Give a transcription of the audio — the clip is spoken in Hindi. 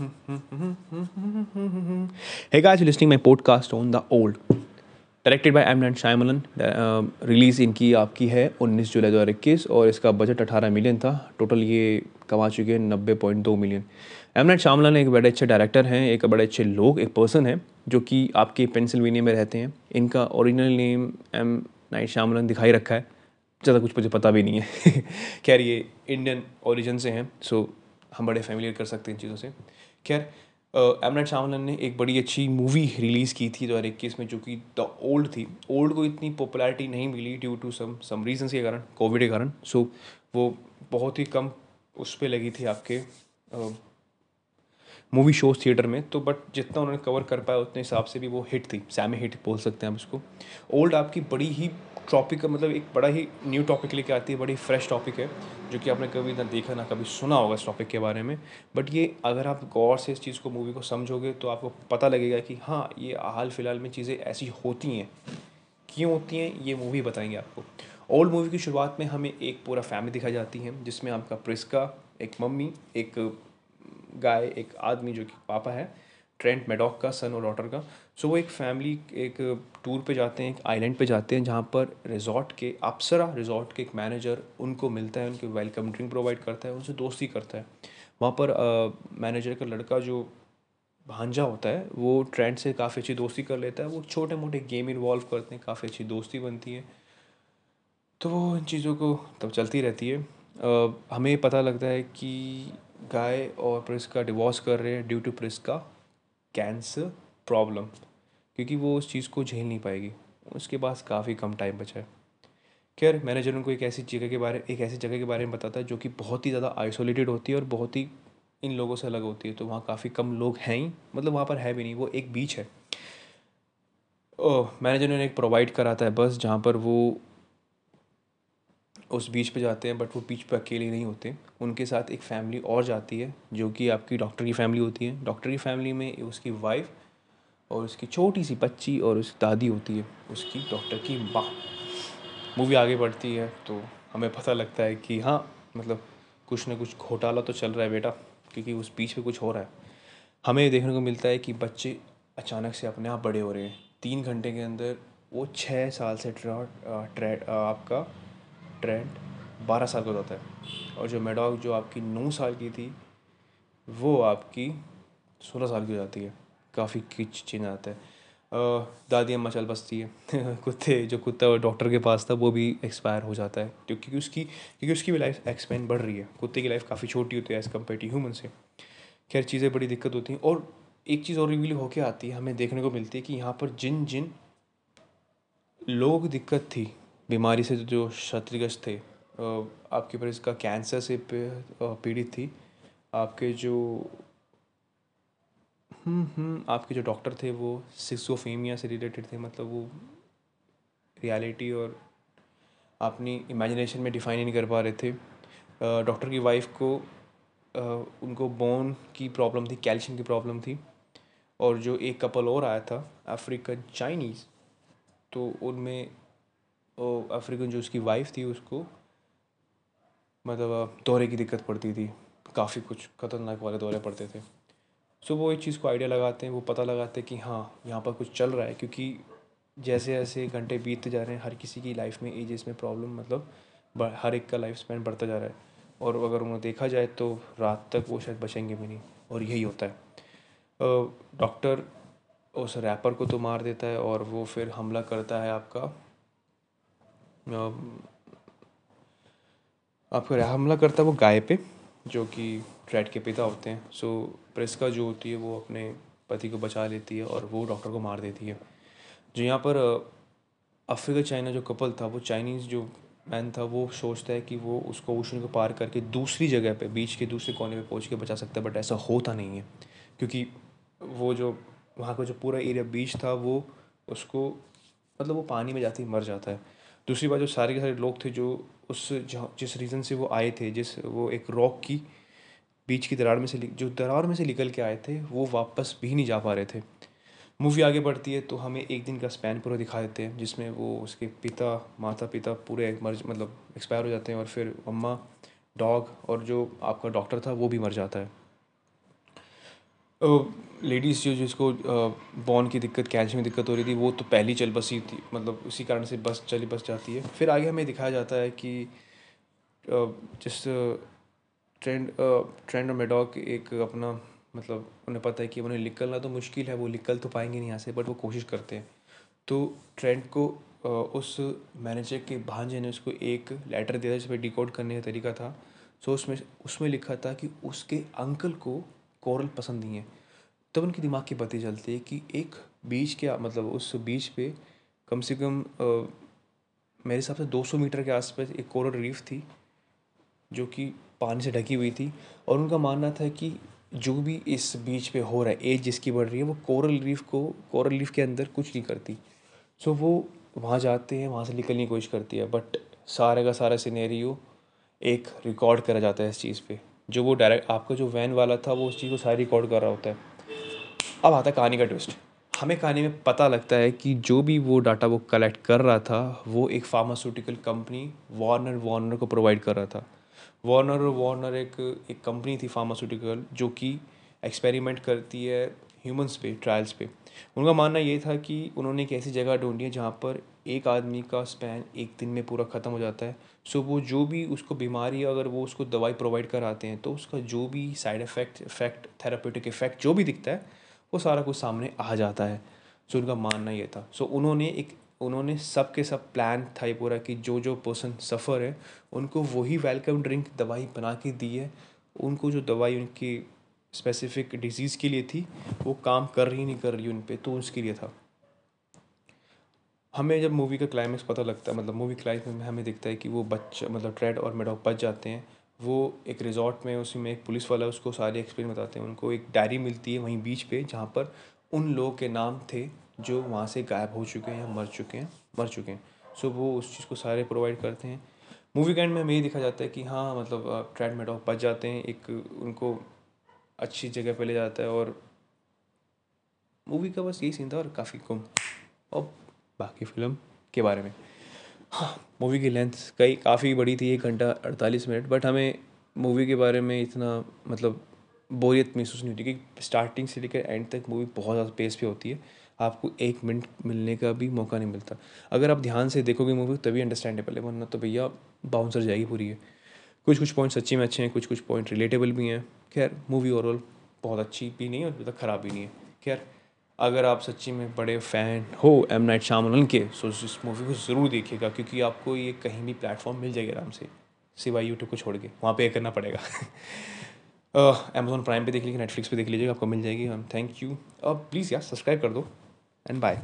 Hey guys, you're listening my podcast on the old. Directed by M and Shyamalan release इनकी आपकी है 19 जुलाई 2021 और इसका बजट 18 मिलियन था। टोटल ये कमा चुके हैं नब्बे पॉइंट दो मिलियन एम नाइट शामलन एक बड़े अच्छे डायरेक्टर हैं एक बड़े अच्छे लोग एक पर्सन है जो कि आपके पेंसिल्वेनिया में रहते हैं। इनका original name M night Shyamalan दिखाई रखा है। ज़्यादा कुछ मुझे पता भी नहीं है। खैर ये इंडियन ओरिजिन से हैं सो हम बड़े फैमिलियर कर सकते हैं इन चीज़ों से। खैर एम नाइट ने एक बड़ी अच्छी मूवी रिलीज़ की थी दो हज़ार इक्कीस में, जो कि द ओल्ड थी। ओल्ड को इतनी पॉपुलैरिटी नहीं मिली due to some some reasons के कारण कोविड के कारण। सो वो बहुत ही कम उस पर लगी थी आपके मूवी शोज़ थिएटर में तो बट जितना उन्होंने कवर कर पाया, उतने हिसाब से भी वो हिट थी। सैमी हिट बोल सकते हैं हम उसको ओल्ड आपकी बड़ी ही टॉपिक मतलब एक बड़ा ही न्यू टॉपिक लेके आती है, बड़ी फ्रेश टॉपिक है, जो कि आपने कभी ना देखा, ना कभी सुना होगा इस टॉपिक के बारे में। बट ये अगर आप गौर से इस चीज़ को मूवी को समझोगे तो आपको पता लगेगा कि हाँ ये हाल फ़िलहाल में चीज़ें ऐसी होती हैं। क्यों होती हैं, ये मूवी बताएँगे आपको। ओल्ड मूवी की शुरुआत में हमें एक पूरा फैमिली दिखाई जाती है, जिसमें आपका प्रिस्का, एक मम्मी, एक गाय एक आदमी जो कि पापा है ट्रेंट मेडॉक का सन और डॉटर का। सो वो एक फैमिली एक टूर पे जाते हैं एक आइलैंड पे जाते हैं जहाँ पर रिजॉर्ट के अप्सरा रिजॉर्ट के एक मैनेजर उनको मिलता है उनके वेलकम ड्रिंक प्रोवाइड करता है उनसे दोस्ती करता है। वहाँ पर मैनेजर का लड़का जो भांजा होता है वो ट्रेंड से काफ़ी अच्छी दोस्ती कर लेता है। वो छोटे मोटे गेम इन्वॉल्व करते हैं काफ़ी अच्छी दोस्ती बनती है। तो इन चीज़ों को तब चलती रहती है। आ, हमें पता लगता है कि गाय और प्रिस का डिवोर्स कर रहे हैं ड्यू टू प्रिस का कैंसर प्रॉब्लम क्योंकि वो उस चीज़ को झेल नहीं पाएगी। उसके पास काफ़ी कम टाइम बचा है। खैर, मैनेजर उनको एक ऐसी जगह के बारे, एक ऐसी जगह के बारे में बताता है जो कि बहुत ही ज़्यादा आइसोलेटेड होती है और बहुत ही इन लोगों से अलग होती है। तो वहाँ काफ़ी कम लोग हैं ही। मतलब वहाँ पर है भी नहीं। वो एक बीच है। मैनेजर ने एक प्रोवाइड कराता है बस जहाँ पर वो उस बीच पे जाते हैं बट वो बीच पे अकेले नहीं होते। उनके साथ एक फैमिली और जाती है, जो कि आपकी डॉक्टर की फैमिली होती है। डॉक्टर की फैमिली में उसकी वाइफ और उसकी छोटी सी बच्ची और उसकी दादी होती है, उसकी डॉक्टर की माँ। मूवी आगे बढ़ती है तो हमें पता लगता है कि हाँ मतलब कुछ ना कुछ घोटाला तो चल रहा है बेटा, क्योंकि उस बीच में कुछ हो रहा है। हमें देखने को मिलता है कि बच्चे अचानक से अपने आप बड़े हो रहे हैं। तीन घंटे के अंदर वो छः साल से ट्रेड आपका ट्रेंड बारह साल का होता है। और जो मेडॉग जो आपकी नौ साल की थी, वो आपकी सोलह साल की हो जाती है। काफ़ी किच चेंज आता है। दादी, अम्मा चल बसती है। कुत्ते, जो कुत्ता डॉक्टर के पास था, वो भी एक्सपायर हो जाता है। क्योंकि उसकी क्योंकि उसकी भी लाइफ एक्सपेंड बढ़ रही है। कुत्ते की लाइफ काफ़ी छोटी होती है एज़ कंपेयर टू ह्यूमन से। खैर, चीज़ें बड़ी दिक्कत होती हैं। और एक चीज़ और रिवील होके आती है, हमें देखने को मिलती है कि यहाँ पर जिन जिन लोग दिक्कत थी बीमारी से जो क्षतिग्रस्त थे आपके ऊपर इसका कैंसर से पीड़ित थी। आपके जो हम्म, हम्म, आपके जो डॉक्टर थे वो सिक्सोफेमिया से रिलेटेड थे मतलब वो रियलिटी और अपनी इमेजिनेशन में डिफाइन नहीं कर पा रहे थे। डॉक्टर की वाइफ को उनको बोन की प्रॉब्लम थी कैल्शियम की प्रॉब्लम थी और जो एक कपल और आया था अफ्रीकन चाइनीज़ तो उनमें अफ्रीकन जो उसकी वाइफ थी उसको मतलब दौरे की दिक्कत पड़ती थी। काफ़ी कुछ ख़तरनाक वाले दौरे पड़ते थे। सो वो एक चीज़ को आइडिया लगाते हैं, वो पता लगाते हैं कि हाँ यहाँ पर कुछ चल रहा है। क्योंकि जैसे जैसे घंटे बीतते जा रहे हैं, हर किसी की लाइफ में एजेस में प्रॉब्लम मतलब हर एक का लाइफ स्पैन बढ़ता जा रहा है। और अगर उन्हें देखा जाए तो रात तक वो शायद बचेंगे भी नहीं, और यही होता है। डॉक्टर उस रैपर को तो मार देता है और वो फिर हमला करता है आपका। आपको हमला करता है वो गाय पे, जो कि ट्रेड के पिता होते हैं। सो प्रेस्का जो होती है वो अपने पति को बचा लेती है और वो डॉक्टर को मार देती है। जो यहाँ पर अफ्रीका चाइना जो कपल था, वो चाइनीज़ जो मैन था, वो सोचता है कि वो उसको ओशन को पार करके दूसरी जगह पे, बीच के दूसरे कोने पे पहुँच के बचा सकता है बट ऐसा होता नहीं है। क्योंकि वो जो, वहाँ का जो पूरा एरिया बीच था, वो उसको मतलब वो पानी में जाते ही मर जाता है। दूसरी बात जो सारे के सारे लोग थे जो उस जिस रीज़न से वो आए थे, जिस वो एक रॉक की बीच की दरार में से जो दरार में से निकल के आए थे, वो वापस भी नहीं जा पा रहे थे। मूवी आगे बढ़ती है तो हमें एक दिन का स्पैन पूरा दिखा देते हैं, जिसमें वो उसके पिता माता पिता पूरे मर मतलब एक्सपायर हो जाते हैं और फिर अम्मा डॉग और जो आपका डॉक्टर था, वो भी मर जाता है। लेडीज़ जो, जिसको बॉन की दिक्कत कैल्शियम में दिक्कत हो रही थी, वो तो पहली चल बसी थी मतलब उसी कारण से बस, चली बस जाती है। फिर आगे हमें दिखाया जाता है कि जिस ट्रेंड ट्रेंड और मेडॉक एक अपना मतलब उन्हें पता है कि उन्हें निकलना तो मुश्किल है, वो निकल तो पाएँगे नहीं यहाँ से बट वो कोशिश करते हैं। तो ट्रेंड को उस मैनेजर के भांजे ने उसको एक लेटर दिया जिस पर डिकोड करने का तरीका था। सो उसमें उसमें लिखा था कि उसके अंकल को कोरल पसंद नहीं है। तब उनके दिमाग की बत्ती चलती है कि एक बीच के मतलब उस बीच पे कम से कम मेरे हिसाब से 200 मीटर के आसपास एक कोरल रीफ थी, जो कि पानी से ढकी हुई थी। और उनका मानना था कि जो भी इस बीच पे हो रहा है, एज जिसकी बढ़ रही है, वो कोरल रीफ को, कोरल रीफ के अंदर कुछ नहीं करती। सो वो वहाँ जाते हैं, वहाँ से निकलने की कोशिश करती है। बट सारे का सारा सिनेरियो एक रिकॉर्ड करा जाता है इस चीज़ पे। जो वो डायरेक्ट आपका जो वैन वाला था, वो उस चीज़ को सारी रिकॉर्ड कर रहा होता है। अब आता है कहानी का ट्विस्ट हमें कहानी में पता लगता है कि जो भी वो डाटा वो कलेक्ट कर रहा था, वो एक फार्मास्यूटिकल कंपनी वार्नर वार्नर को प्रोवाइड कर रहा था। वार्नर वार्नर एक एक कंपनी थी फार्मास्यूटिकल जो कि एक्सपेरिमेंट करती है ह्यूमंस पे ट्रायल्स पे। उनका मानना ये था कि उन्होंने एक ऐसी जगह ढूंढी है जहाँ पर एक आदमी का स्पैन एक दिन में पूरा ख़त्म हो जाता है। सो वो जो भी उसको बीमारी अगर वो उसको दवाई प्रोवाइड कराते हैं तो उसका जो भी side effect effect therapeutic effect जो भी दिखता है, वो सारा कुछ सामने आ जाता है। सो उनका मानना ये था। सो उन्होंने एक, उन्होंने सब के सब प्लान था ये पूरा कि जो जो पर्सन सफ़र है, उनको वही वेलकम ड्रिंक दवाई बना के दी है। उनको जो दवाई उनकी स्पेसिफिक डिज़ीज़ के लिए थी, वो काम कर रही नहीं कर रही उन पर तो उसके लिए था। हमें जब मूवी का क्लाइमेक्स पता लगता है मतलब मूवी क्लाइमेक्स में हमें दिखता है कि वो बच्चा मतलब ट्रेड और मेडॉक बच जाते हैं। वो एक रिजॉर्ट में, उसी में एक पुलिस वाला उसको सारे एक्सप्लेन बताते हैं। उनको एक डायरी मिलती है वहीं बीच पे, जहाँ पर उन लोगों के नाम थे जो वहाँ से गायब हो चुके हैं या मर चुके हैं, मर चुके हैं। सो वो उस चीज़ को सारे प्रोवाइड करते हैं। मूवी के एंड में हमें ये दिखा जाता है कि हाँ मतलब ट्रेड मेडॉक बच जाते हैं। एक उनको अच्छी जगह पे ले जाता है और मूवी का बस यही सीन था और काफ़ी कम। और बाकी फ़िल्म के बारे में। हाँ मूवी की लेंथ कई, काफ़ी बड़ी थी, एक घंटा अड़तालीस मिनट बट हमें मूवी के बारे में इतना मतलब बोरियत महसूस नहीं होती क्योंकि स्टार्टिंग से लेकर एंड तक मूवी बहुत ज़्यादा पेस पे होती है। आपको एक मिनट मिलने का भी मौका नहीं मिलता। अगर आप ध्यान से देखोगे मूवी तभी अंडरस्टैंडेबल है वरना तो भैया बाउंसर जाएगी पूरी। है कुछ कुछ पॉइंट सच्ची में अच्छे हैं कुछ कुछ पॉइंट रिलेटेबल भी हैं। खैर मूवी ओवरऑल बहुत अच्छी भी नहीं है और ख़राब भी नहीं है। खैर, अगर आप सच्ची में बड़े फ़ैन हो एम नाइट शामन के सो इस मूवी को ज़रूर देखिएगा क्योंकि आपको ये कहीं भी प्लेटफॉर्म मिल जाएगा आराम से। सिवाय यूट्यूब को छोड़ के, वहाँ पे करना पड़ेगा। अमेजोन प्राइम पे देख लीजिए नेटफ्लिक्स पे देख लीजिएगा, आपको मिल जाएगी। थैंक यू प्लीज़ यार सब्सक्राइब कर दो। And bye